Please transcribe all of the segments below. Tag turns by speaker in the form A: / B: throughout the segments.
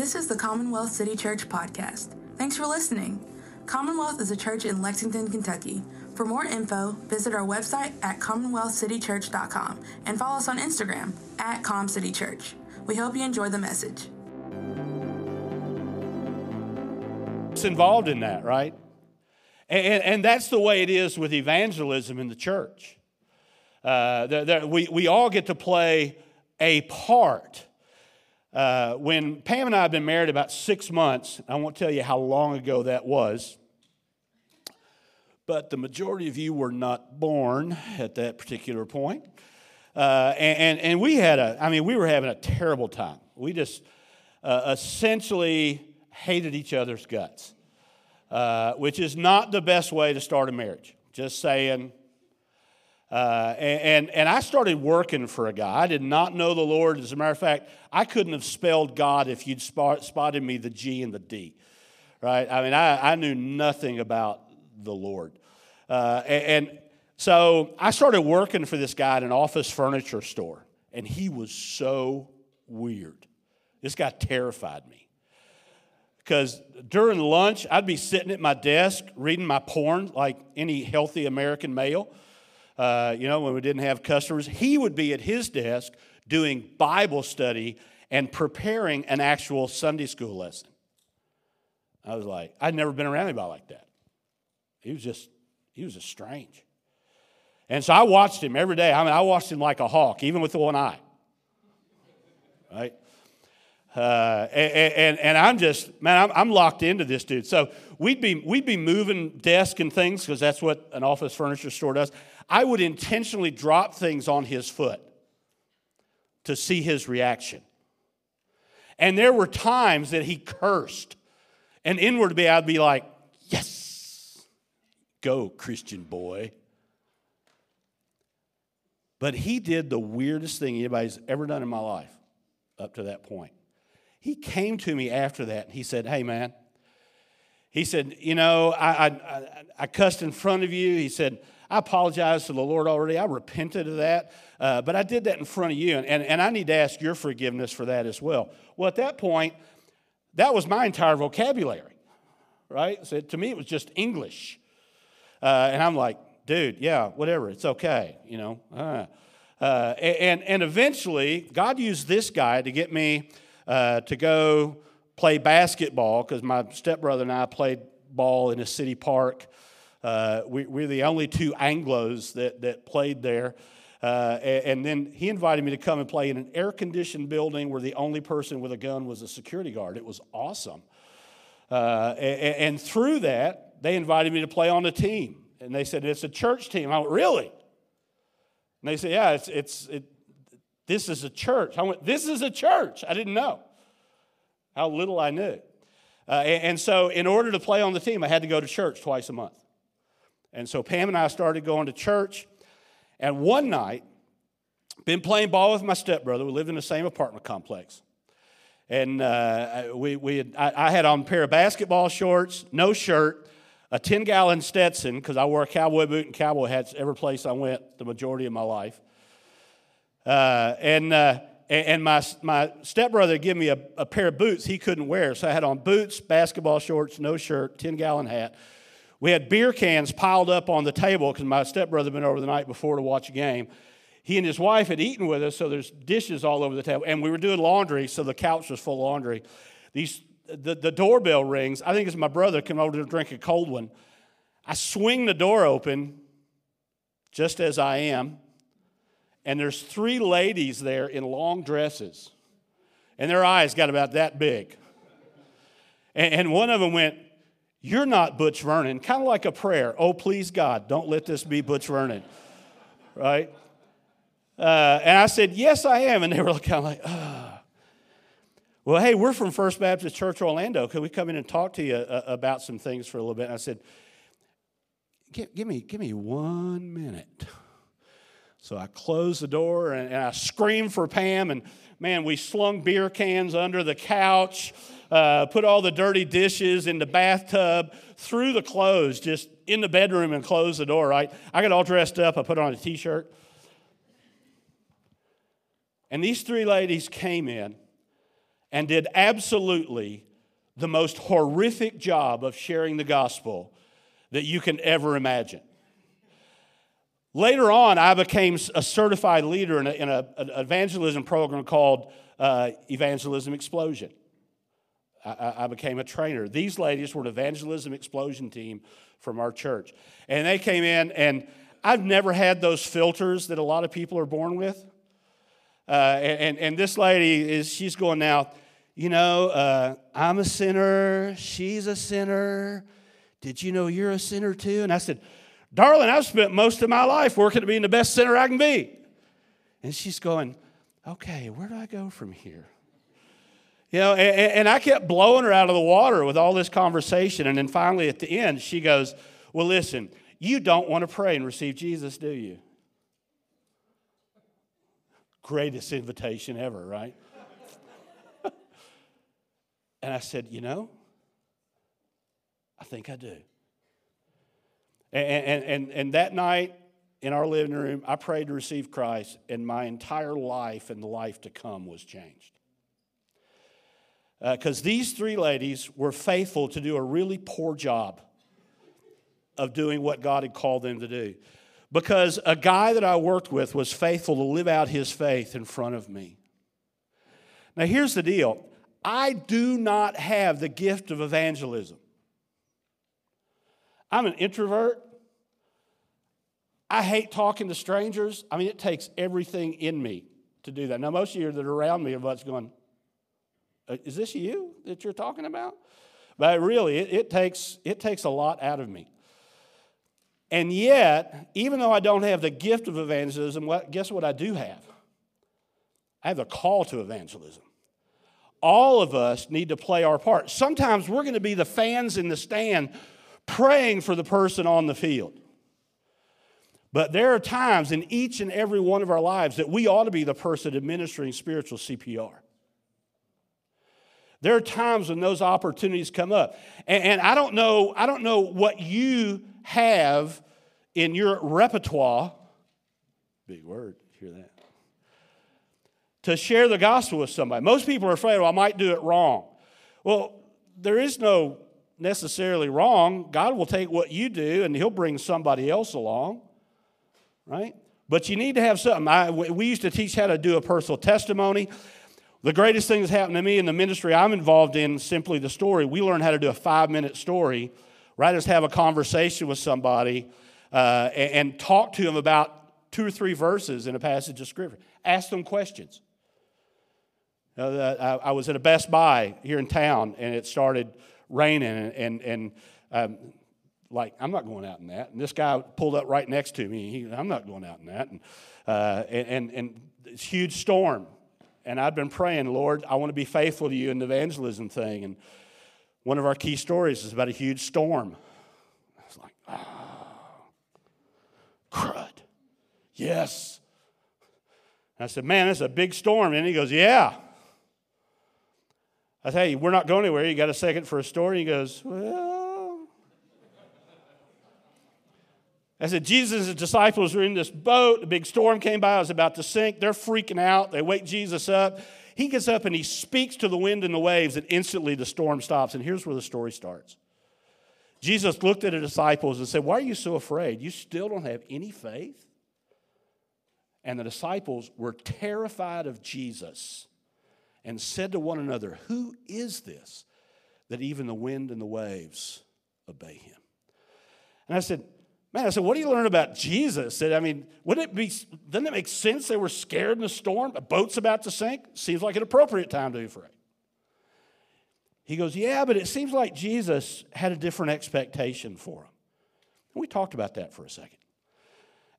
A: This is the Commonwealth City Church podcast. Thanks for listening. Commonwealth is a church in Lexington, Kentucky. For more info, visit our website at commonwealthcitychurch.com and follow us on Instagram at ComCityChurch. We hope you enjoy the message.
B: It's involved in that, right? And, and that's the way it is with evangelism in the church. Uh, the, we, we all get to play a part. Uh, when Pam and I have been married about six months, I won't tell you how long ago that was, but the majority of you were not born at that particular point. Uh, and, and, and, we had a, I mean, we were having a terrible time. We just uh, essentially hated each other's guts, uh, which is not the best way to start a marriage. Just saying. Uh, and, and I started working for a guy. I did not know the Lord. As a matter of fact, I couldn't have spelled God if you'd spot, spotted me the G and the D, right? I mean, I, I knew nothing about the Lord. Uh, and, and so I started working for this guy at an office furniture store, and he was so weird. This guy terrified me because during lunch, I'd be sitting at my desk reading my porn like any healthy American male. Uh, you know, when we didn't have customers, he would be at his desk doing Bible study and preparing an actual Sunday school lesson. I was like, I'd never been around anybody like that. He was just, he was just strange. And so I watched him every day. I mean, I watched him like a hawk, even with one eye. Right? Uh, and, and, and, I'm just, man, I'm, I'm, locked into this dude. So we'd be, we'd be moving desk and things because that's what an office furniture store does. I would intentionally drop things on his foot to see his reaction. And there were times that he cursed. And inwardly, I'd be like, yes, go, Christian boy. But he did the weirdest thing anybody's ever done in my life up to that point. He came to me after that and he said, Hey, man, he said, You know, I, I, I cussed in front of you. He said, I apologize to the Lord already. I repented of that, uh, but I did that in front of you, and, and, and I need to ask your forgiveness for that as well. Well, at that point, that was my entire vocabulary, right? So to me, it was just English. Uh, and I'm like, dude, yeah, whatever, it's okay, you know. Uh, uh, and, and eventually, God used this guy to get me uh, to go play basketball because my stepbrother and I played ball in a city park. Uh, we, we're the only two Anglos that, that played there. Uh, and, then he invited me to come and play in an air conditioned building where the only person with a gun was a security guard. It was awesome. Uh, and, and, through that, they invited me to play on the team. And they said, It's a church team. I went, Really? And they said, Yeah, it's, it's, it, this is a church. I went, This is a church. I didn't know how little I knew. Uh, and, and so, in order to play on the team, I had to go to church twice a month. And so, Pam and I started going to church. And one night, been playing ball with my stepbrother. We lived in the same apartment complex. And uh, we, we had, I, I had on a pair of basketball shorts, no shirt, a 10 gallon Stetson, because I wore a cowboy boot and cowboy hats every place I went the majority of my life. Uh, and, uh, and my, my stepbrother gave me a, a pair of boots he couldn't wear. So I had on boots, basketball shorts, no shirt, 10 gallon hat. We had beer cans piled up on the table because my stepbrother had been over the night before to watch a game. He and his wife had eaten with us, so there's dishes all over the table. And we were doing laundry, so the couch was full of laundry. These, the, the doorbell rings. I think it's my brother coming over to drink a cold one. I swing the door open just as I am and there's three ladies there in long dresses, and their eyes got about that big. And, and one of them went, You're not Butch Vernon, kind of like a prayer. Oh, please, God, don't let this be Butch Vernon, right? Uh, and I said, Yes, I am. And they were kind of like, Oh. Well, hey, we're from First Baptist Church Orlando. Could we come in and talk to you uh, about some things for a little bit? And I said, give, give, me, give me one minute. So I closed the door and, and I screamed for Pam. And man, we slung beer cans under the couch, uh, put all the dirty dishes in the bathtub, threw the clothes just in the bedroom and closed the door, right? I got all dressed up. I put on a t shirt. And these three ladies came in and did absolutely the most horrific job of sharing the gospel that you can ever imagine. Later on, I became a certified leader in, a, in a, an evangelism program called uh, Evangelism Explosion. I, I, became a trainer. These ladies were an evangelism explosion team from our church. And they came in, and I've never had those filters that a lot of people are born with. Uh, and, and this lady is, she's going now, you know, uh, I'm a sinner, she's a sinner. Did you know you're a sinner too? And I said, Darling, I've spent most of my life working to being the best sinner I can be. And she's going, Okay, where do I go from here? You know, and, and, I kept blowing her out of the water with all this conversation. And then finally at the end, she goes, Well, listen, you don't want to pray and receive Jesus, do you? Greatest invitation ever, right? and I said, You know, I think I do. And, and, and, and that night in our living room, I prayed to receive Christ, and my entire life and the life to come was changed. Because uh, these three ladies were faithful to do a really poor job of doing what God had called them to do. Because a guy that I worked with was faithful to live out his faith in front of me. Now, here's the deal I do not have the gift of evangelism. I'm an introvert. I hate talking to strangers. I mean, it takes everything in me to do that. Now, most of you that are around me are what's going, Uh, is this you that you're talking about? But really, it, it, takes, it takes a lot out of me. And yet, even though I don't have the gift of evangelism, what, guess what I do have? I have the call to evangelism. All of us need to play our part. Sometimes we're going to be the fans in the stand praying for the person on the field. But there are times in each and every one of our lives that we ought to be the person administering spiritual CPR. There are times when those opportunities come up. And, and, I don't know, I don't know what you have in your repertoire. Big word, hear that. To share the gospel with somebody. Most people are afraid, well, I might do it wrong. Well, there is no necessarily wrong. God will take what you do and He'll bring somebody else along, right? But you need to have something. I, we used to teach how to do a personal testimony. The greatest thing that's happened to me in the ministry I'm involved in, simply the story. We learned how to do a five minute story, right? Just have a conversation with somebody uh, and, and talk to them about two or three verses in a passage of scripture. Ask them questions. Uh, I, I was at a Best Buy here in town, and it started raining, and, and, and um, like, I'm not going out in that. And this guy pulled up right next to me. He, I'm not going out in that. And, uh, and, and, and huge storm. And I'd been praying, Lord, I want to be faithful to you in the evangelism thing. And one of our key stories is about a huge storm. I was like, oh, crud. Yes. And I said, man, it's a big storm. And he goes, yeah. I say, we're not going anywhere. You got a second for a story? He goes, well. I said, Jesus' and disciples were in this boat. A big storm came by. It was about to sink. They're freaking out. They wake Jesus up. He gets up and he speaks to the wind and the waves, and instantly the storm stops. And here's where the story starts. Jesus looked at the disciples and said, Why are you so afraid? You still don't have any faith? And the disciples were terrified of Jesus and said to one another, Who is this that even the wind and the waves obey him? And I said, Man, I said, what do you learn about Jesus? That, I mean, wouldn't it be, doesn't it make sense they were scared in the storm? A boat's about to sink? Seems like an appropriate time to be afraid. He goes, Yeah, but it seems like Jesus had a different expectation for him. And we talked about that for a second.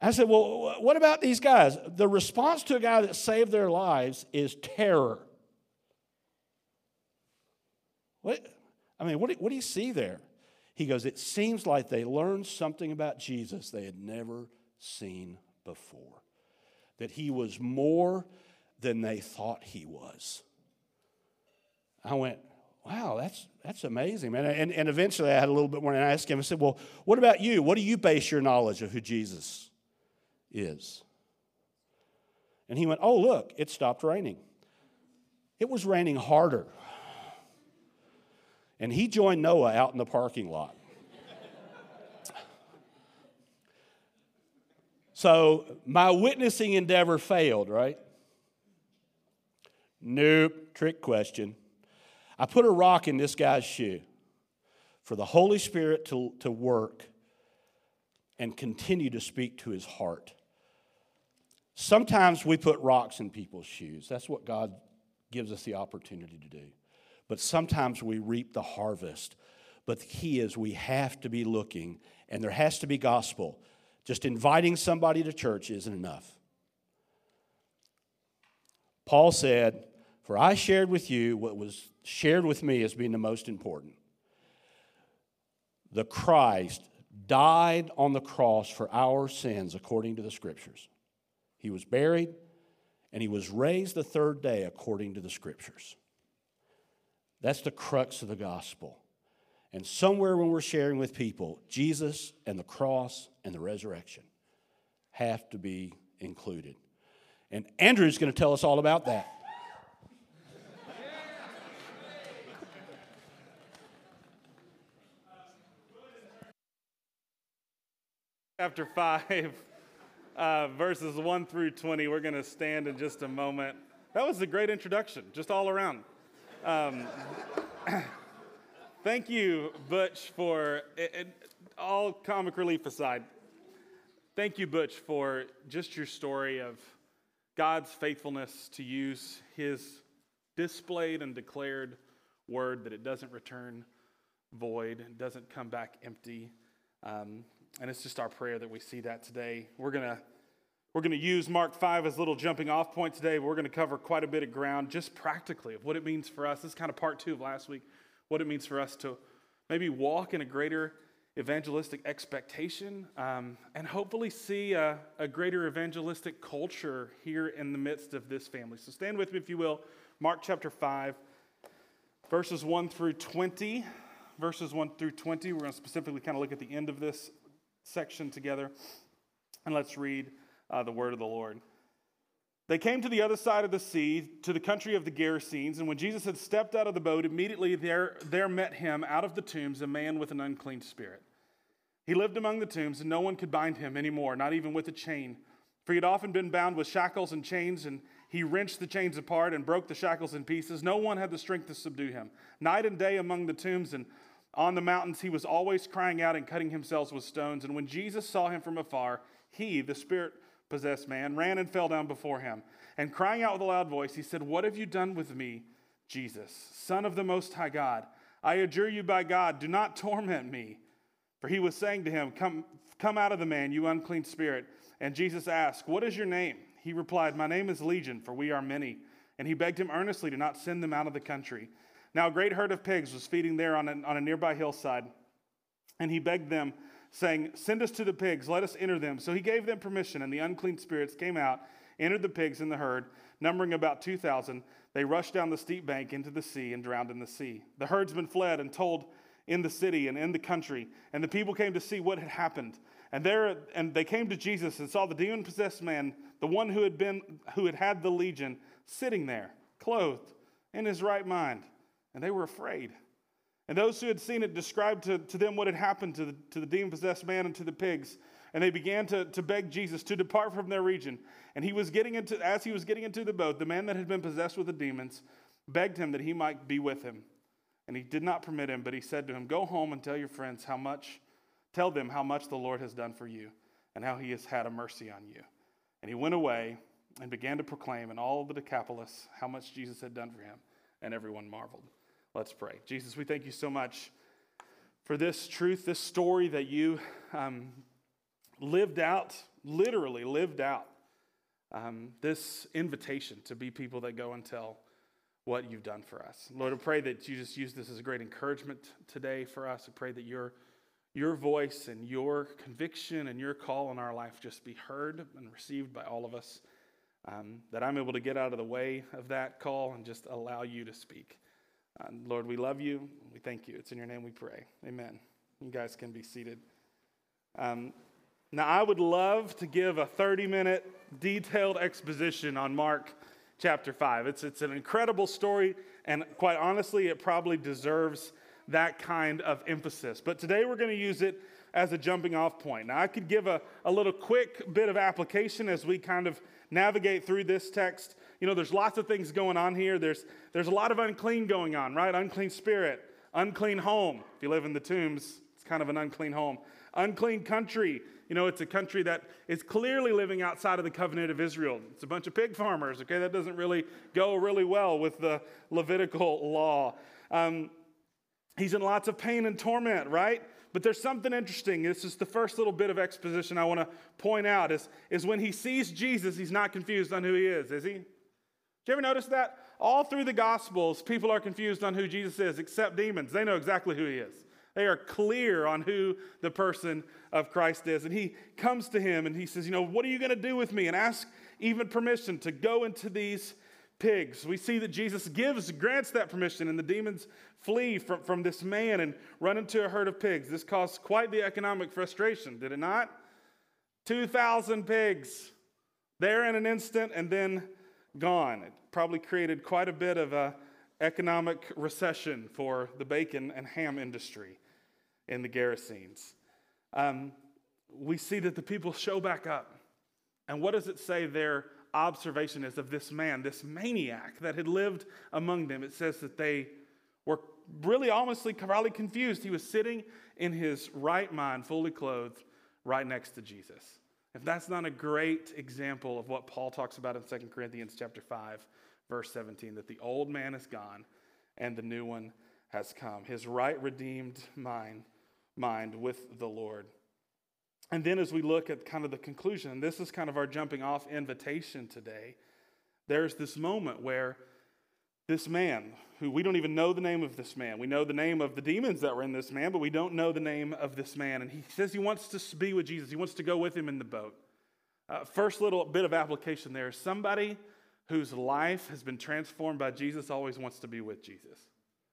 B: I said, Well, what about these guys? The response to a guy that saved their lives is terror. What, I mean, what do, what do you see there? He goes, It seems like they learned something about Jesus they had never seen before. That he was more than they thought he was. I went, Wow, that's, that's amazing, man. And, and eventually I had a little bit more, and I asked him, I said, Well, what about you? What do you base your knowledge of who Jesus is? And he went, Oh, look, it stopped raining. It was raining harder. And he joined Noah out in the parking lot. so my witnessing endeavor failed, right? Nope, trick question. I put a rock in this guy's shoe for the Holy Spirit to, to work and continue to speak to his heart. Sometimes we put rocks in people's shoes. That's what God gives us the opportunity to do. But sometimes we reap the harvest. But the key is we have to be looking, and there has to be gospel. Just inviting somebody to church isn't enough. Paul said, For I shared with you what was shared with me as being the most important. The Christ died on the cross for our sins according to the scriptures. He was buried, and he was raised the third day according to the scriptures. That's the crux of the gospel. And somewhere when we're sharing with people, Jesus and the cross and the resurrection have to be included. And Andrew's going to tell us all about that.
C: Chapter 5 uh, verses 1 through 20. We're going to stand in just a moment. That was a great introduction, just all around. Um, thank you, Butch, for all comic relief aside. Thank you, Butch, for just your story of God's faithfulness to use his displayed and declared word that it doesn't return void, it doesn't come back empty. Um, and it's just our prayer that we see that today. We're going to we're going to use Mark 5 as a little jumping off point today. We're going to cover quite a bit of ground just practically of what it means for us. This is kind of part two of last week, what it means for us to maybe walk in a greater evangelistic expectation um, and hopefully see a, a greater evangelistic culture here in the midst of this family. So stand with me, if you will. Mark chapter 5, verses 1 through 20. Verses 1 through 20. We're going to specifically kind of look at the end of this section together. And let's read uh, the word of the Lord. They came to the other side of the sea, to the country of the Gerasenes, and when Jesus had stepped out of the boat, immediately there, there met him out of the tombs a man with an unclean spirit. He lived among the tombs, and no one could bind him anymore, not even with a chain. For he had often been bound with shackles and chains, and he wrenched the chains apart and broke the shackles in pieces. No one had the strength to subdue him. Night and day among the tombs and on the mountains, he was always crying out and cutting himself with stones. And when Jesus saw him from afar, he, the spirit possessed man, ran and fell down before him. And crying out with a loud voice, he said, What have you done with me, Jesus, Son of the Most High God? I adjure you by God, do not torment me. For he was saying to him, Come, come out of the man, you unclean spirit. And Jesus asked, What is your name? He replied, My name is Legion, for we are many. And he begged him earnestly to not send them out of the country. Now, a great herd of pigs was feeding there on a, on a nearby hillside, and he begged them, saying, Send us to the pigs, let us enter them. So he gave them permission, and the unclean spirits came out, entered the pigs in the herd, numbering about 2,000. They rushed down the steep bank into the sea and drowned in the sea. The herdsmen fled and told in the city and in the country, and the people came to see what had happened. And there and they came to Jesus and saw the demon possessed man, the one who had been who had had the legion, sitting there, clothed in his right mind and they were afraid. And those who had seen it described to, to them what had happened to the, to the demon possessed man and to the pigs. And they began to, to beg Jesus to depart from their region. And he was getting into, as he was getting into the boat, the man that had been possessed with the demons begged him that he might be with him. And he did not permit him, but he said to him, Go home and tell your friends how much, tell them how much the Lord has done for you and how he has had a mercy on you. And he went away and began to proclaim in all the Decapolis how much Jesus had done for him, and everyone marveled. Let's pray. Jesus, we thank you so much for this truth, this story that you um, lived out, literally lived out. Um, this invitation to be people that go and tell what you've done for us. Lord, I pray that you just use this as a great encouragement today for us. I pray that your, your voice and your conviction and your call in our life just be heard and received by all of us. Um, that I'm able to get out of the way of that call and just allow you to speak. Uh, Lord, we love you. We thank you. It's in your name we pray. Amen. You guys can be seated. Um, now, I would love to give a 30 minute detailed exposition on Mark chapter 5. It's, it's an incredible story, and quite honestly, it probably deserves that kind of emphasis. But today we're going to use it as a jumping off point. Now, I could give a, a little quick bit of application as we kind of navigate through this text. You know, there's lots of things going on here. There's, there's a lot of unclean going on, right? Unclean spirit, unclean home. If you live in the tombs, it's kind of an unclean home. Unclean country. You know, it's a country that is clearly living outside of the covenant of Israel. It's a bunch of pig farmers, okay? That doesn't really go really well with the Levitical law. Um, he's in lots of pain and torment, right? But there's something interesting. This is the first little bit of exposition I want to point out is, is when he sees Jesus, he's not confused on who he is, is he? You ever notice that? All through the Gospels, people are confused on who Jesus is, except demons. They know exactly who he is. They are clear on who the person of Christ is. And he comes to him and he says, You know, what are you going to do with me? And ask even permission to go into these pigs. We see that Jesus gives, grants that permission, and the demons flee from, from this man and run into a herd of pigs. This caused quite the economic frustration, did it not? 2,000 pigs there in an instant and then gone. It probably created quite a bit of a economic recession for the bacon and ham industry in the Gerasenes. Um, we see that the people show back up. And what does it say their observation is of this man, this maniac that had lived among them? It says that they were really honestly probably confused. He was sitting in his right mind, fully clothed, right next to Jesus. If that's not a great example of what Paul talks about in 2 Corinthians chapter 5, verse 17, that the old man is gone and the new one has come. His right redeemed mind, mind with the Lord. And then as we look at kind of the conclusion, this is kind of our jumping off invitation today, there's this moment where this man, who we don't even know the name of this man, we know the name of the demons that were in this man, but we don't know the name of this man. And he says he wants to be with Jesus, he wants to go with him in the boat. Uh, first little bit of application there is somebody whose life has been transformed by Jesus always wants to be with Jesus.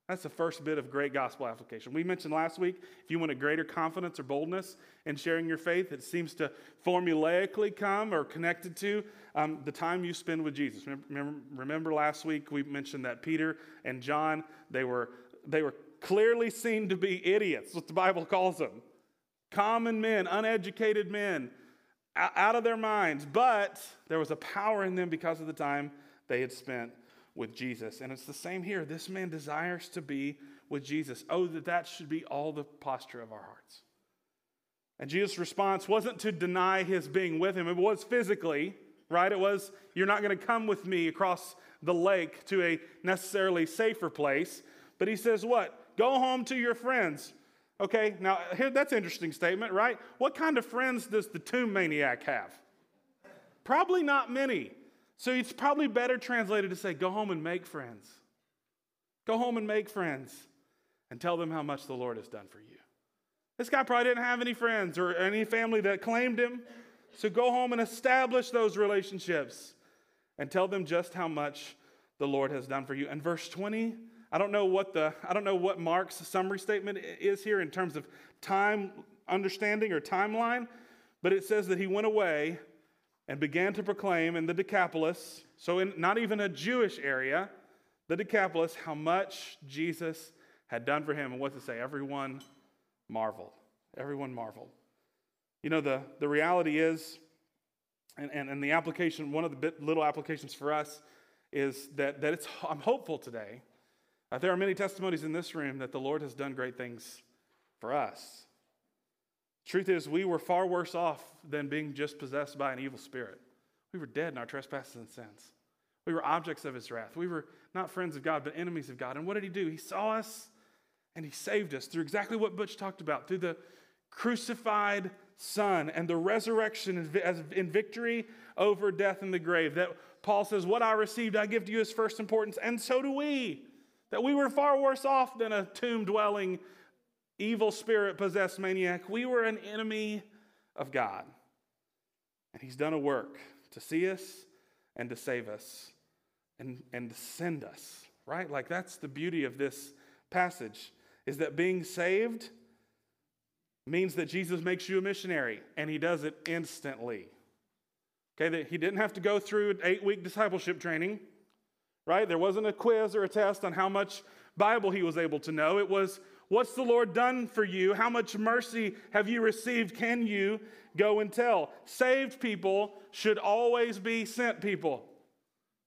C: That's the first bit of great gospel application. We mentioned last week if you want a greater confidence or boldness in sharing your faith, it seems to formulaically come or connected to um, the time you spend with Jesus. Remember, remember last week we mentioned that Peter and John, they were, they were clearly seen to be idiots, what the Bible calls them. Common men, uneducated men, out of their minds, but there was a power in them because of the time they had spent with Jesus. And it's the same here. This man desires to be with Jesus. Oh, that that should be all the posture of our hearts. And Jesus' response wasn't to deny his being with him, it was physically, right? It was, You're not going to come with me across the lake to a necessarily safer place. But he says, What? Go home to your friends. Okay, now here that's interesting statement, right? What kind of friends does the tomb maniac have? Probably not many. So it's probably better translated to say, go home and make friends. Go home and make friends and tell them how much the Lord has done for you. This guy probably didn't have any friends or any family that claimed him. So go home and establish those relationships and tell them just how much the Lord has done for you. And verse 20, I don't know what the I don't know what Mark's summary statement is here in terms of time understanding or timeline, but it says that he went away and began to proclaim in the Decapolis, so in not even a Jewish area, the Decapolis, how much Jesus had done for him. And what to say? Everyone marveled. Everyone marveled. You know, the, the reality is, and, and, and the application, one of the bit, little applications for us is that, that it's, I'm hopeful today that there are many testimonies in this room that the Lord has done great things for us. Truth is, we were far worse off than being just possessed by an evil spirit. We were dead in our trespasses and sins. We were objects of his wrath. We were not friends of God, but enemies of God. And what did he do? He saw us and he saved us through exactly what Butch talked about through the crucified Son and the resurrection in victory over death and the grave. That Paul says, What I received, I give to you as first importance, and so do we. That we were far worse off than a tomb dwelling evil spirit possessed maniac. We were an enemy of God. And He's done a work to see us and to save us and, and to send us, right? Like that's the beauty of this passage is that being saved means that Jesus makes you a missionary and he does it instantly. Okay, that he didn't have to go through an eight week discipleship training, right? There wasn't a quiz or a test on how much Bible he was able to know. It was, what's the Lord done for you? How much mercy have you received? Can you go and tell? Saved people should always be sent people.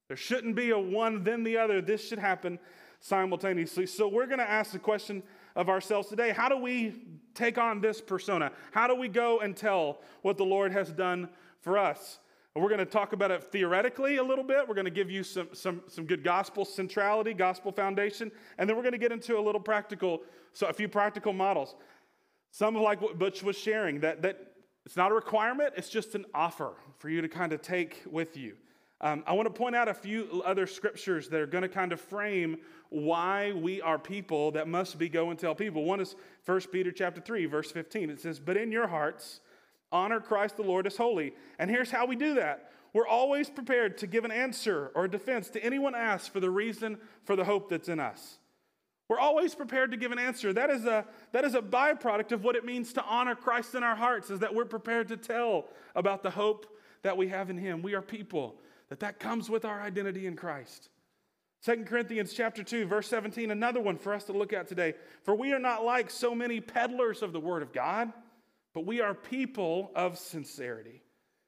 C: There shouldn't be a one, then the other. This should happen simultaneously. So we're going to ask the question of ourselves today how do we take on this persona? How do we go and tell what the Lord has done for us? We're going to talk about it theoretically a little bit. We're going to give you some, some, some good gospel centrality, gospel foundation, and then we're going to get into a little practical, so a few practical models. Some of like what Butch was sharing, that, that it's not a requirement, it's just an offer for you to kind of take with you. Um, I want to point out a few other scriptures that are going to kind of frame why we are people that must be go and tell people. One is 1 Peter chapter 3, verse 15. It says, But in your hearts, honor Christ the Lord as holy. And here's how we do that we're always prepared to give an answer or a defense to anyone asks for the reason for the hope that's in us. We're always prepared to give an answer. That is a, that is a byproduct of what it means to honor Christ in our hearts, is that we're prepared to tell about the hope that we have in Him. We are people, that that comes with our identity in Christ. 2 Corinthians chapter 2 verse 17 another one for us to look at today for we are not like so many peddlers of the word of God but we are people of sincerity,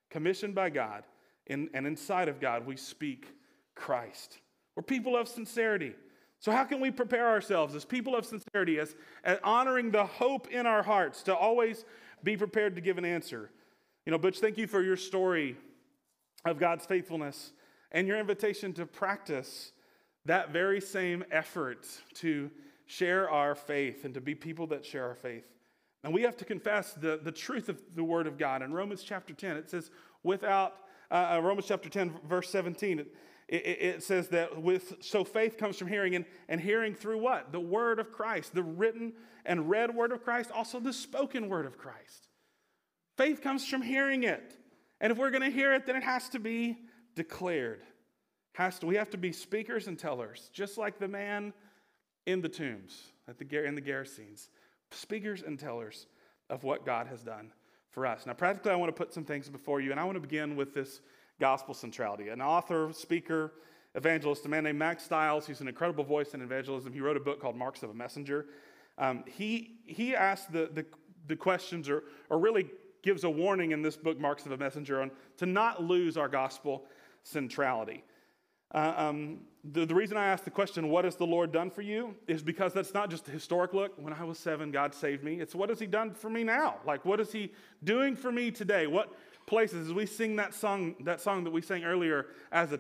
C: commissioned by God, and, and inside of God, we speak Christ. We're people of sincerity. So, how can we prepare ourselves as people of sincerity, as, as honoring the hope in our hearts to always be prepared to give an answer? You know, Butch, thank you for your story of God's faithfulness and your invitation to practice that very same effort to share our faith and to be people that share our faith. And we have to confess the, the truth of the Word of God. In Romans chapter 10, it says, without, uh, uh Romans chapter 10, verse 17, it, it, it, says that with, so faith comes from hearing, and, and hearing through what? The Word of Christ, the written and read Word of Christ, also the spoken Word of Christ. Faith comes from hearing it. And if we're going to hear it, then it has to be declared. Has to, we have to be speakers and tellers, just like the man in the tombs, at the, in the Gerasenes speakers and tellers of what God has done for us. Now, practically, I want to put some things before you, and I want to begin with this gospel centrality. An author, speaker, evangelist, a man named Mack Stiles, who's an incredible voice in evangelism. He wrote a book called Marks of a Messenger. Um, he, he asked the, the, the questions, or, or really gives a warning in this book, Marks of a Messenger, on to not lose our gospel centrality. Uh, um, the, the reason I ask the question, what has the Lord done for you, is because that's not just a historic look. When I was seven, God saved me. It's what has He done for me now? Like, what is He doing for me today? What places, as we sing that song, that song that we sang earlier as a,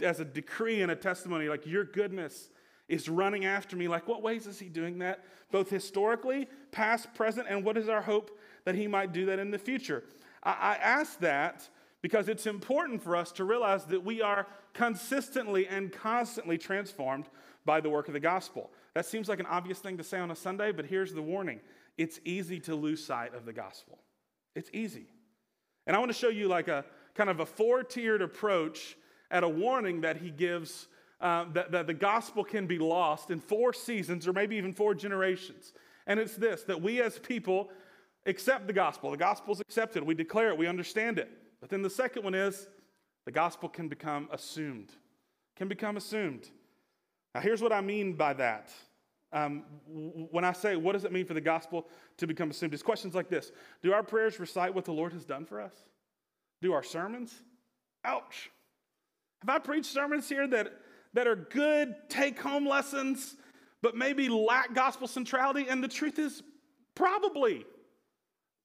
C: as a decree and a testimony, like, your goodness is running after me. Like, what ways is He doing that? Both historically, past, present, and what is our hope that He might do that in the future? I, I ask that because it's important for us to realize that we are consistently and constantly transformed by the work of the gospel. That seems like an obvious thing to say on a Sunday, but here's the warning it's easy to lose sight of the gospel. It's easy. And I want to show you like a kind of a four tiered approach at a warning that he gives uh, that, that the gospel can be lost in four seasons or maybe even four generations. And it's this that we as people accept the gospel. The gospel is accepted. We declare it. We understand it. But then the second one is the gospel can become assumed. Can become assumed. Now, here's what I mean by that. Um, when I say, what does it mean for the gospel to become assumed? It's questions like this Do our prayers recite what the Lord has done for us? Do our sermons? Ouch. Have I preached sermons here that, that are good take home lessons, but maybe lack gospel centrality? And the truth is, probably.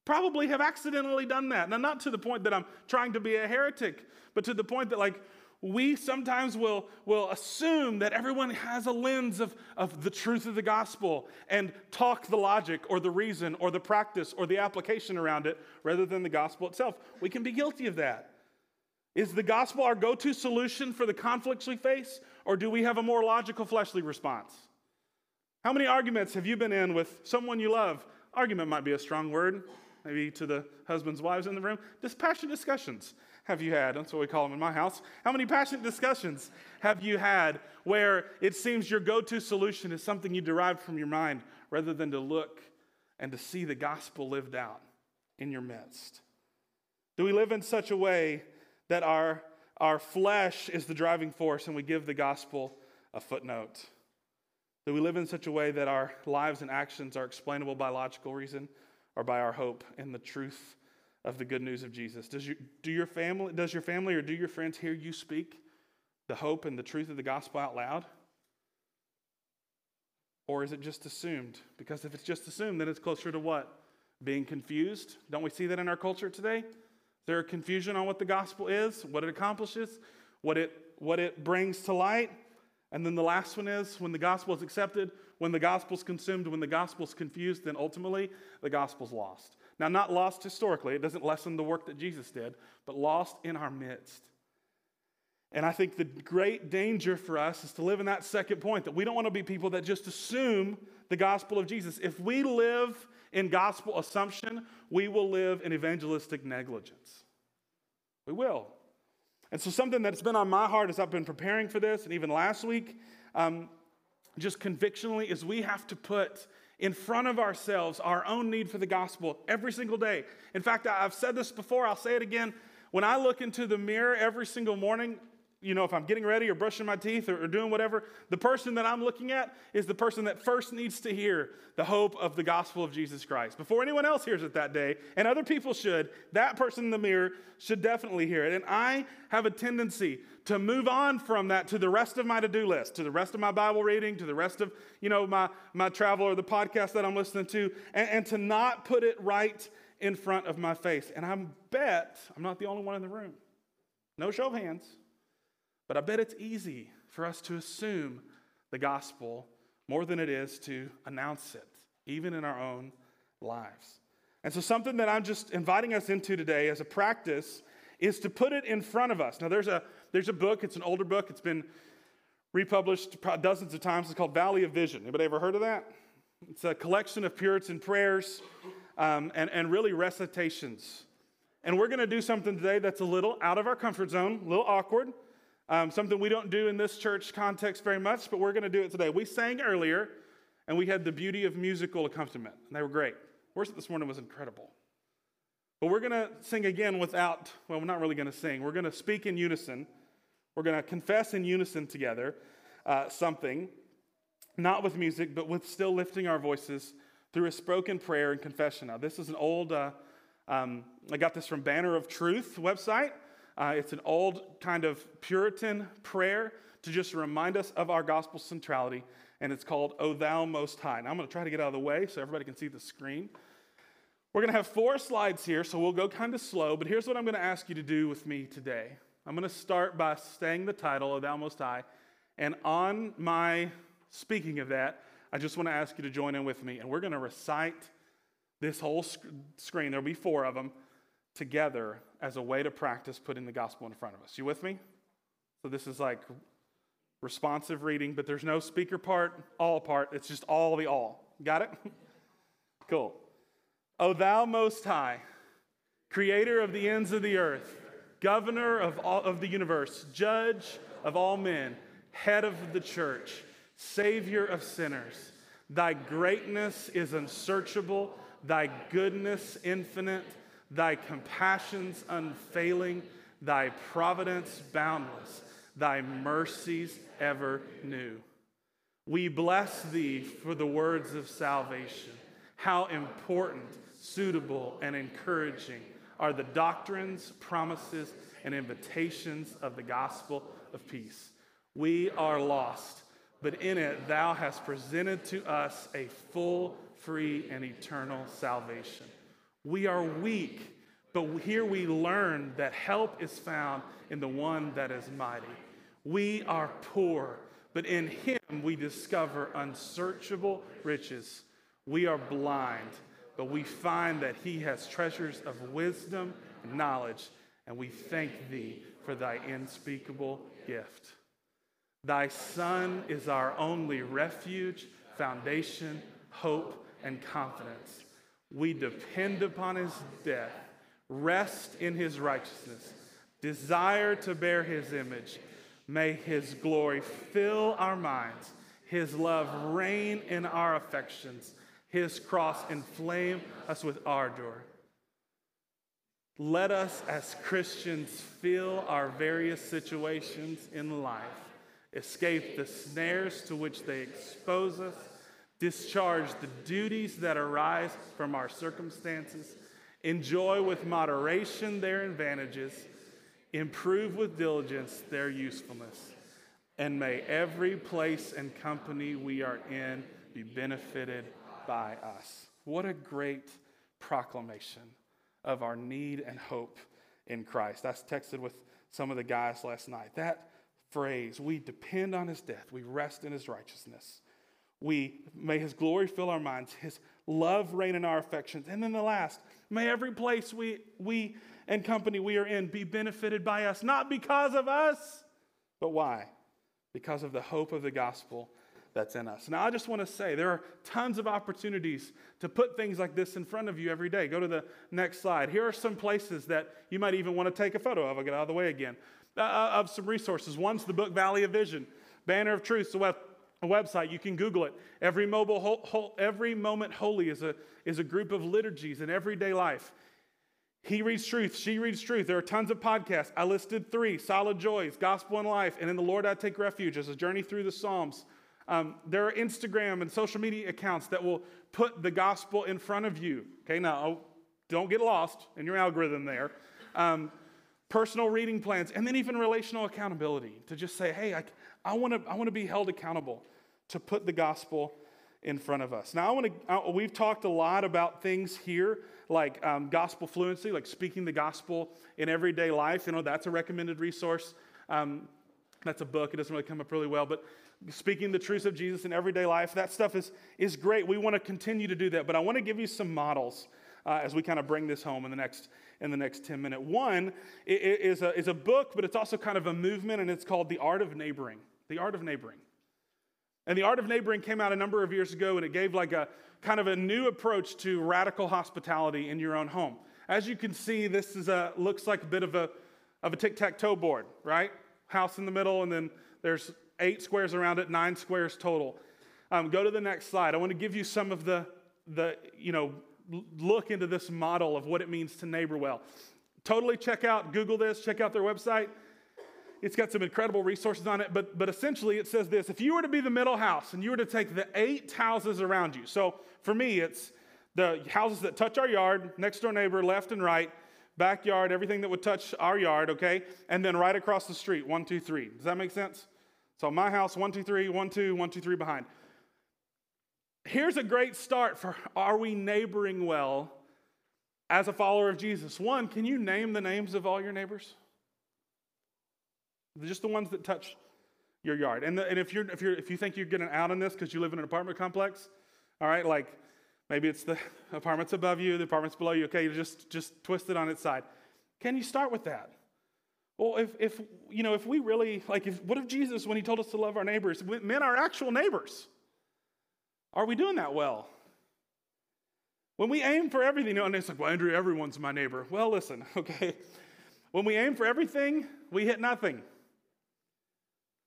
C: Probably have accidentally done that. Now, not to the point that I'm trying to be a heretic, but to the point that, like, we sometimes will, will assume that everyone has a lens of, of the truth of the gospel and talk the logic or the reason or the practice or the application around it rather than the gospel itself. We can be guilty of that. Is the gospel our go to solution for the conflicts we face, or do we have a more logical, fleshly response? How many arguments have you been in with someone you love? Argument might be a strong word maybe to the husbands, wives in the room. Dispassionate discussions have you had? That's what we call them in my house. How many passionate discussions have you had where it seems your go to solution is something you derived from your mind rather than to look and to see the gospel lived out in your midst? Do we live in such a way that our, our flesh is the driving force and we give the gospel a footnote. Do we live in such a way that our lives and actions are explainable by logical reason or by our hope in the truth of the good news of Jesus. Does, you, do your family, does your family or do your friends hear you speak the hope and the truth of the gospel out loud? Or is it just assumed? Because if it's just assumed, then it's closer to what? Being confused. Don't we see that in our culture today? Is there a confusion on what the gospel is, what it accomplishes, what it, what it brings to light? And then the last one is when the gospel is accepted, when the gospel is consumed, when the gospel is confused, then ultimately the gospel is lost. Now, not lost historically, it doesn't lessen the work that Jesus did, but lost in our midst. And I think the great danger for us is to live in that second point that we don't want to be people that just assume the gospel of Jesus. If we live in gospel assumption, we will live in evangelistic negligence. We will. And so, something that's been on my heart as I've been preparing for this, and even last week, um, just convictionally, is we have to put in front of ourselves our own need for the gospel every single day. In fact, I've said this before, I'll say it again. When I look into the mirror every single morning, you know, if I'm getting ready or brushing my teeth or, or, doing whatever, the person that I'm looking at is the person that first needs to hear the hope of the gospel of Jesus Christ. Before anyone else hears it that day, and other people should, that person in the mirror should definitely hear it. And I have a tendency to move on from that to the rest of my to-do list, to the rest of my Bible reading, to the rest of, you know, my, my travel or the podcast that I'm listening to, and, and to not put it right in front of my face. And I bet I'm not the only one in the room. No show of hands. But I bet it's easy for us to assume the gospel more than it is to announce it, even in our own lives. And so, something that I'm just inviting us into today as a practice is to put it in front of us. Now, there's a, there's a book, it's an older book, it's been republished dozens of times. It's called Valley of Vision. Anybody ever heard of that? It's a collection of Puritan prayers um, and, and really recitations. And we're going to do something today that's a little out of our comfort zone, a little awkward. Um, something we don't do in this church context very much, but we're going to do it today. We sang earlier, and we had the beauty of musical accompaniment, and they were great. Worship this morning was incredible. But we're going to sing again without, well, we're not really going to sing. We're going to speak in unison. We're going to confess in unison together uh, something, not with music, but with still lifting our voices through a spoken prayer and confession. Now, this is an old, uh, um, I got this from Banner of Truth website. Uh, it's an old kind of Puritan prayer to just remind us of our gospel centrality, and it's called O Thou Most High. Now, I'm going to try to get out of the way so everybody can see the screen. We're going to have four slides here, so we'll go kind of slow, but here's what I'm going to ask you to do with me today. I'm going to start by saying the title, O Thou Most High, and on my speaking of that, I just want to ask you to join in with me, and we're going to recite this whole sc- screen. There'll be four of them together as a way to practice putting the gospel in front of us. You with me? So this is like responsive reading, but there's no speaker part, all part. It's just all the all. Got it? cool. O thou most high, creator of the ends of the earth, governor of all of the universe, judge of all men, head of the church, savior of sinners. Thy greatness is unsearchable, thy goodness infinite thy compassions unfailing, thy providence boundless, thy mercies ever new. We bless thee for the words of salvation. How important, suitable, and encouraging are the doctrines, promises, and invitations of the gospel of peace. We are lost, but in it thou hast presented to us a full, free, and eternal salvation. We are weak, but here we learn that help is found in the one that is mighty. We are poor, but in him we discover unsearchable riches. We are blind, but we find that he has treasures of wisdom and knowledge, and we thank thee for thy unspeakable gift. Thy Son is our only refuge, foundation, hope, and confidence. We depend upon his death, rest in his righteousness, desire to bear his image. May his glory fill our minds, his love reign in our affections, his cross inflame us with ardor. let us as Christians feel our various situations in life, escape the snares to which they expose us, discharge the duties that arise from our circumstances, enjoy with moderation their advantages, improve with diligence their usefulness, and may every place and company we are in be benefited by us. What a great proclamation of our need and hope in Christ. I texted with some of the guys last night. That phrase, we depend on his death, we rest in his righteousness. We may his glory fill our minds, his love reign in our affections. And then the last, may every place we we and company we are in be benefited by us, not because of us, but why? Because of the hope of the gospel that's in us. Now, I just want to say there are tons of opportunities to put things like this in front of you every day. Go to the next slide. Here are some places that you might even want to take a photo of. I'll get out of the way again. Uh, uh of some resources. One's the book Valley of Vision, Banner of Truth, the web, a website. You can Google it. Every, mobile, every Moment Holy is a, is a group of liturgies in everyday life. He reads truth, she reads truth. There are tons of podcasts. I listed three Solid Joys, Gospel and Life, and in the Lord I Take Refuge as a journey through the Psalms. Um, there are Instagram and social media accounts that will put the gospel in front of you. Okay, now don't get lost in your algorithm there. Um, personal reading plans, and then even relational accountability to just say, hey, I, I want to I wanna be held accountable to put the gospel in front of us. Now, I want to, we've talked a lot about things here like um, gospel fluency, like speaking the gospel in everyday life. You know, that's a recommended resource. Um, that's a book. It doesn't really come up really well, but speaking the truths of Jesus in everyday life, that stuff is, is great. We want to continue to do that. But I want to give you some models uh, as we kind of bring this home in the next, in the next 10 minute One is a, is a book, but it's also kind of a movement, and it's called The Art of Neighboring. The Art of Neighboring. And The Art of Neighboring came out a number of years ago, and it gave like a kind of a new approach to radical hospitality in your own home. As you can see, this is a, looks like a bit of a, of a tic tac toe board, right? House in the middle, and then there's eight squares around it, nine squares total. Um, go to the next slide. I want to give you some of the, the, you know, look into this model of what it means to neighbor well. Totally check out, Google this, check out their website. It's got some incredible resources on it, but, but essentially it says this if you were to be the middle house and you were to take the eight houses around you, so for me, it's the houses that touch our yard, next door neighbor, left and right, backyard, everything that would touch our yard, okay? And then right across the street, one, two, three. Does that make sense? So my house, one, two, three, one, two, one, two, three behind. Here's a great start for are we neighboring well as a follower of Jesus? One, can you name the names of all your neighbors? Just the ones that touch your yard. And, the, and if, you're, if, you're, if you think you're getting out on this because you live in an apartment complex, all right, like maybe it's the apartments above you, the apartments below you, okay, just, just twist it on its side. Can you start with that? Well, if, if, you know, if we really, like, if, what if Jesus, when he told us to love our neighbors, men are actual neighbors? Are we doing that well? When we aim for everything, you know, and it's like, well, Andrew, everyone's my neighbor. Well, listen, okay. When we aim for everything, we hit nothing.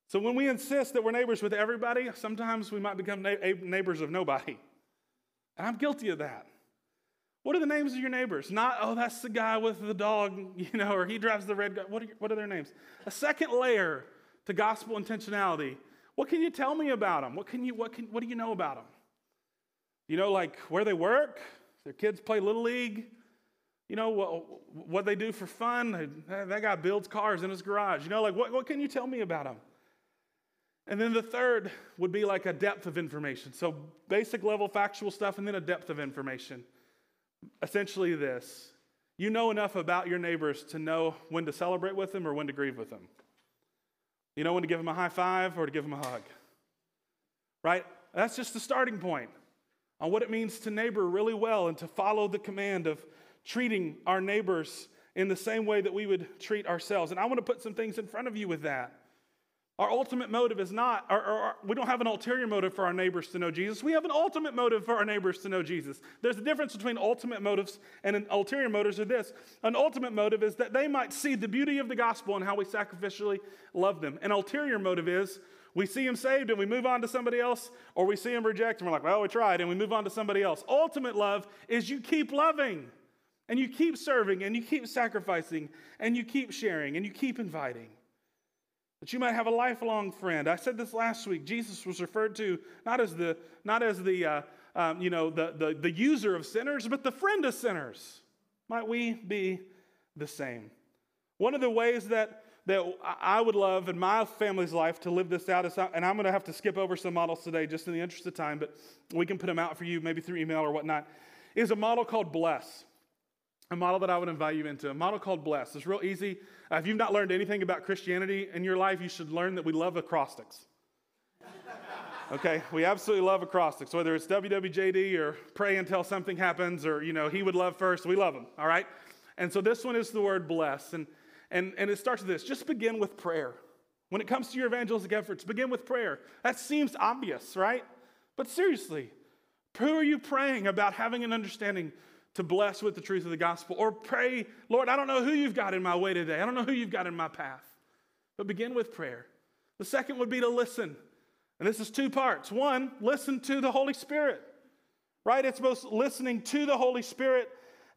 C: So when we insist that we're neighbors with everybody, sometimes we might become neighbors of nobody. And I'm guilty of that. What are the names of your neighbors? Not, oh, that's the guy with the dog, you know, or he drives the red. What are, what are their names? A second layer to gospel intentionality. What can you tell me about them? What, can you, what, can, what do you know about them? You know, like where they work, their kids play Little League, you know, what, what they do for fun. That guy builds cars in his garage. You know, like what, what can you tell me about them? And then the third would be like a depth of information. So basic level factual stuff and then a depth of information. Essentially, this you know enough about your neighbors to know when to celebrate with them or when to grieve with them. You know when to give them a high five or to give them a hug. Right? That's just the starting point on what it means to neighbor really well and to follow the command of treating our neighbors in the same way that we would treat ourselves. And I want to put some things in front of you with that. Our ultimate motive is not, or, or, or, we don't have an ulterior motive for our neighbors to know Jesus. We have an ultimate motive for our neighbors to know Jesus. There's a difference between ultimate motives and an ulterior motives are this. An ultimate motive is that they might see the beauty of the gospel and how we sacrificially love them. An ulterior motive is we see them saved and we move on to somebody else, or we see them reject and we're like, well, we tried, and we move on to somebody else. Ultimate love is you keep loving. And you keep serving and you keep sacrificing and you keep sharing and you keep inviting. That you might have a lifelong friend. I said this last week. Jesus was referred to not as the, not as the, uh, um, you know, the, the, the user of sinners, but the friend of sinners. Might we be the same? One of the ways that, that I would love in my family's life to live this out is, and I'm going to have to skip over some models today just in the interest of time, but we can put them out for you maybe through email or whatnot, is a model called Bless. A model that I would invite you into, a model called Bless. It's real easy. Uh, if you've not learned anything about Christianity in your life, you should learn that we love acrostics. Okay, we absolutely love acrostics, whether it's WWJD or pray until something happens or, you know, he would love first, we love them, all right? And so this one is the word bless. And, and, and it starts with this just begin with prayer. When it comes to your evangelistic efforts, begin with prayer. That seems obvious, right? But seriously, who are you praying about having an understanding to bless with the truth of the gospel? Or pray, Lord, I don't know who you've got in my way today. I don't know who you've got in my path. But begin with prayer. The second would be to listen. And this is two parts. One, listen to the Holy Spirit, right? It's both listening to the Holy Spirit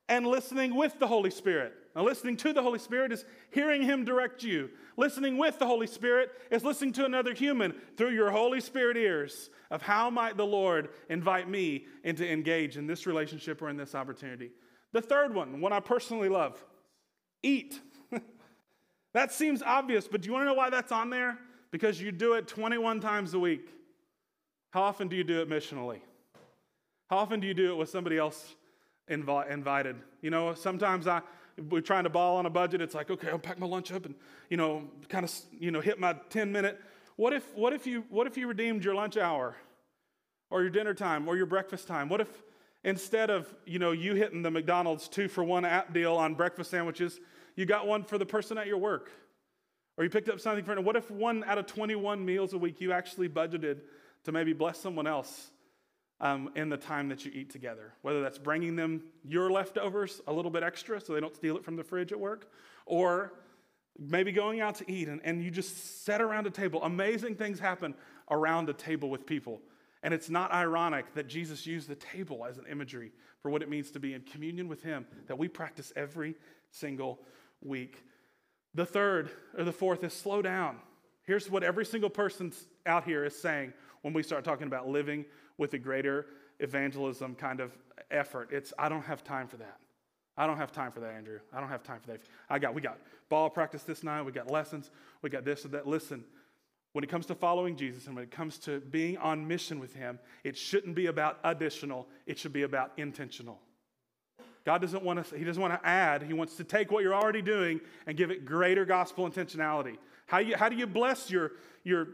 C: and listening with the Holy Spirit. Now, listening to the Holy Spirit is hearing Him direct you. Listening with the Holy Spirit is listening to another human through your Holy Spirit ears of how might the Lord invite me into engage in this relationship or in this opportunity. The third one, one I personally love, eat. that seems obvious, but do you want to know why that's on there? because you do it 21 times a week. How often do you do it missionally? How often do you do it with somebody else invi- invited? You know, sometimes I, we're trying to ball on a budget. It's like, okay, I'll pack my lunch up and, you know, kind of, you know, hit my 10 minute. What if, what if you, what if you redeemed your lunch hour or your dinner time or your breakfast time? What if instead of, you know, you hitting the McDonald's two for one app deal on breakfast sandwiches, you got one for the person at your work? Or you picked up something for what if one out of 21 meals a week you actually budgeted to maybe bless someone else um, in the time that you eat together? Whether that's bringing them your leftovers a little bit extra so they don't steal it from the fridge at work, or maybe going out to eat and, and you just sit around a table. Amazing things happen around a table with people. And it's not ironic that Jesus used the table as an imagery for what it means to be in communion with Him that we practice every single week. The third or the fourth is slow down. Here's what every single person out here is saying when we start talking about living with a greater evangelism kind of effort. It's, I don't have time for that. I don't have time for that, Andrew. I don't have time for that. I got, we got ball practice this night. We got lessons. We got this and that. Listen, when it comes to following Jesus and when it comes to being on mission with Him, it shouldn't be about additional. It should be about intentional. God doesn't want to, He doesn't want to add. He wants to take what you're already doing and give it greater gospel intentionality. How, you, how do you bless your, your,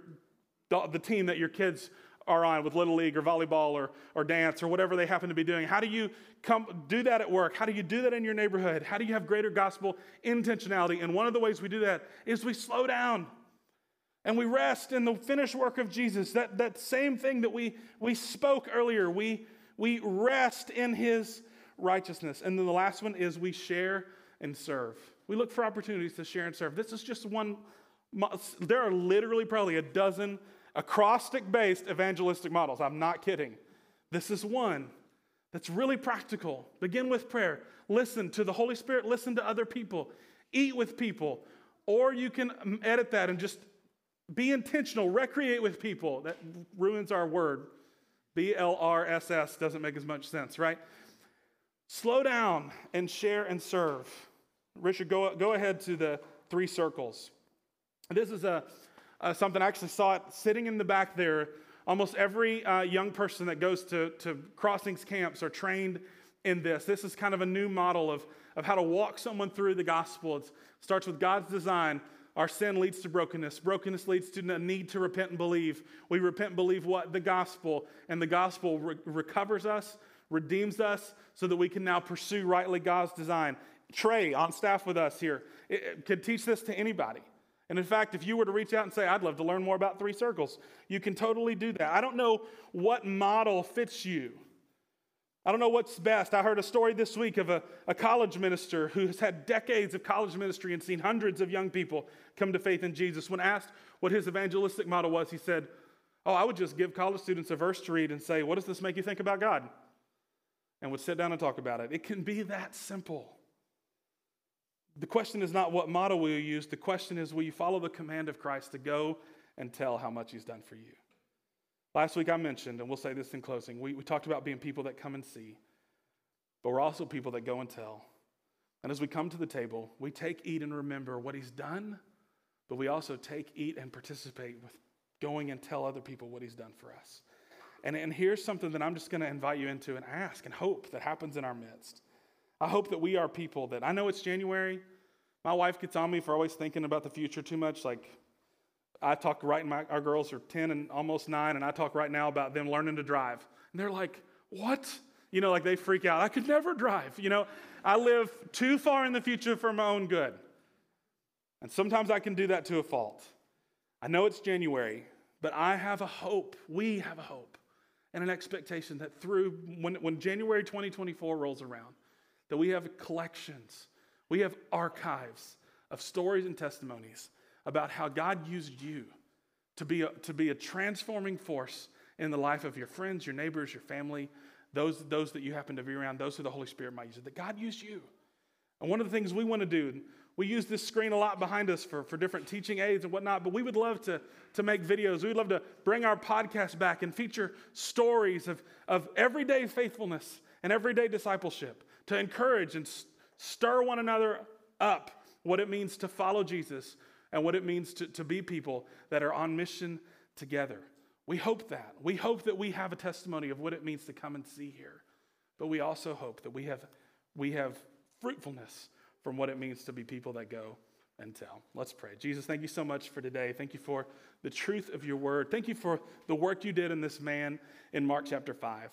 C: the, the team that your kids are on with Little League or volleyball or, or dance or whatever they happen to be doing? How do you come do that at work? How do you do that in your neighborhood? How do you have greater gospel intentionality? And one of the ways we do that is we slow down and we rest in the finished work of Jesus. That, that same thing that we, we spoke earlier, we, we rest in his righteousness. And then the last one is we share and serve. We look for opportunities to share and serve. This is just one, there are literally probably a dozen acrostic based evangelistic models. I'm not kidding. This is one that's really practical. Begin with prayer. Listen to the Holy Spirit, listen to other people, eat with people. Or you can um, edit that and just be intentional, recreate with people. That ruins our word. B L R S S doesn't make as much sense, right? Slow down and share and serve. Richard, go, go ahead to the three circles. This is a, a something I actually saw it sitting in the back there. Almost every uh, young person that goes to, to crossings camps are trained in this. This is kind of a new model of, of how to walk someone through the gospel. It starts with God's design. Our sin leads to brokenness. Brokenness leads to the need to repent and believe. We repent and believe what? The gospel. And the gospel re- recovers us redeems us so that we can now pursue rightly God's design. Trey, on staff with us here, it, it could teach this to anybody. And in fact, if you were to reach out and say, I'd love to learn more about three circles, you can totally do that. I don't know what model fits you. I don't know what's best. I heard a story this week of a, a college minister who has had decades of college ministry and seen hundreds of young people come to faith in Jesus. When asked what his evangelistic model was, he said, Oh, I would just give college students a verse to read and say, What does this make you think about God? and would sit down and talk about it. It can be that simple. The question is not what model will you use, the question is will you follow the command of Christ to go and tell how much he's done for you? Last week I mentioned, and we'll say this in closing, we, we talked about being people that come and see, but we're also people that go and tell. And as we come to the table, we take, eat, and remember what he's done, but we also take, eat, and participate with going and tell other people what he's done for us. And, and here's something that I'm just going to invite you into and ask and hope that happens in our midst. I hope that we are people that I know it's January. My wife gets on me for always thinking about the future too much. Like, I talk right, my, our girls are 10 and almost nine, and I talk right now about them learning to drive. And they're like, what? You know, like they freak out. I could never drive. You know, I live too far in the future for my own good. And sometimes I can do that to a fault. I know it's January, but I have a hope. We have a hope and an expectation that through when, when January 2024 rolls around, that we have collections, we have archives of stories and testimonies about how God used you to be a, to be a transforming force in the life of your friends, your neighbors, your family, those, those that you happen to be around, those who the Holy Spirit might use that God used you. And one of the things we want to do, we use this screen a lot behind us for, for different teaching aids and whatnot, but we would love to, to make videos. We'd love to bring our podcast back and feature stories of, of everyday faithfulness and everyday discipleship to encourage and stir one another up what it means to follow Jesus and what it means to, to be people that are on mission together. We hope that. We hope that we have a testimony of what it means to come and see here. But we also hope that we have, we have fruitfulness from what it means to be people that go and tell. Let's pray. Jesus, thank you so much for today. Thank you for the truth of your word. Thank you for the work you did in this man in Mark chapter 5.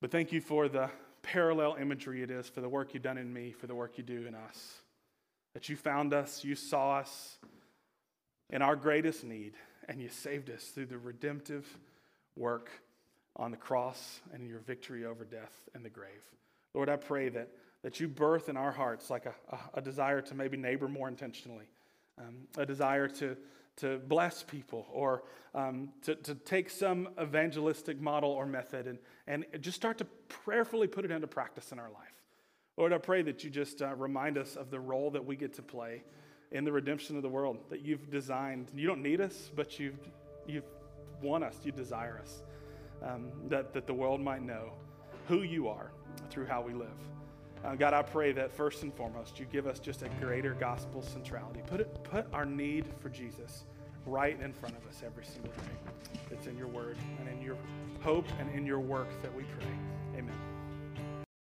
C: But thank you for the parallel imagery it is for the work you've done in me, for the work you do in us. That you found us, you saw us in our greatest need, and you saved us through the redemptive work on the cross and your victory over death and the grave. Lord, I pray that, that you birth in our hearts like a, a, a desire to maybe neighbor more intentionally, um, a desire to, to bless people or um, to, to take some evangelistic model or method and, and just start to prayerfully put it into practice in our life. Lord, I pray that you just uh, remind us of the role that we get to play in the redemption of the world that you've designed. You don't need us, but you've, you've won us, you desire us, um, that, that the world might know who you are through how we live. Uh, God, I pray that first and foremost, you give us just a greater gospel centrality. Put, it, put our need for Jesus right in front of us every single day. It's in your word and in your hope and in your work that we pray. Amen.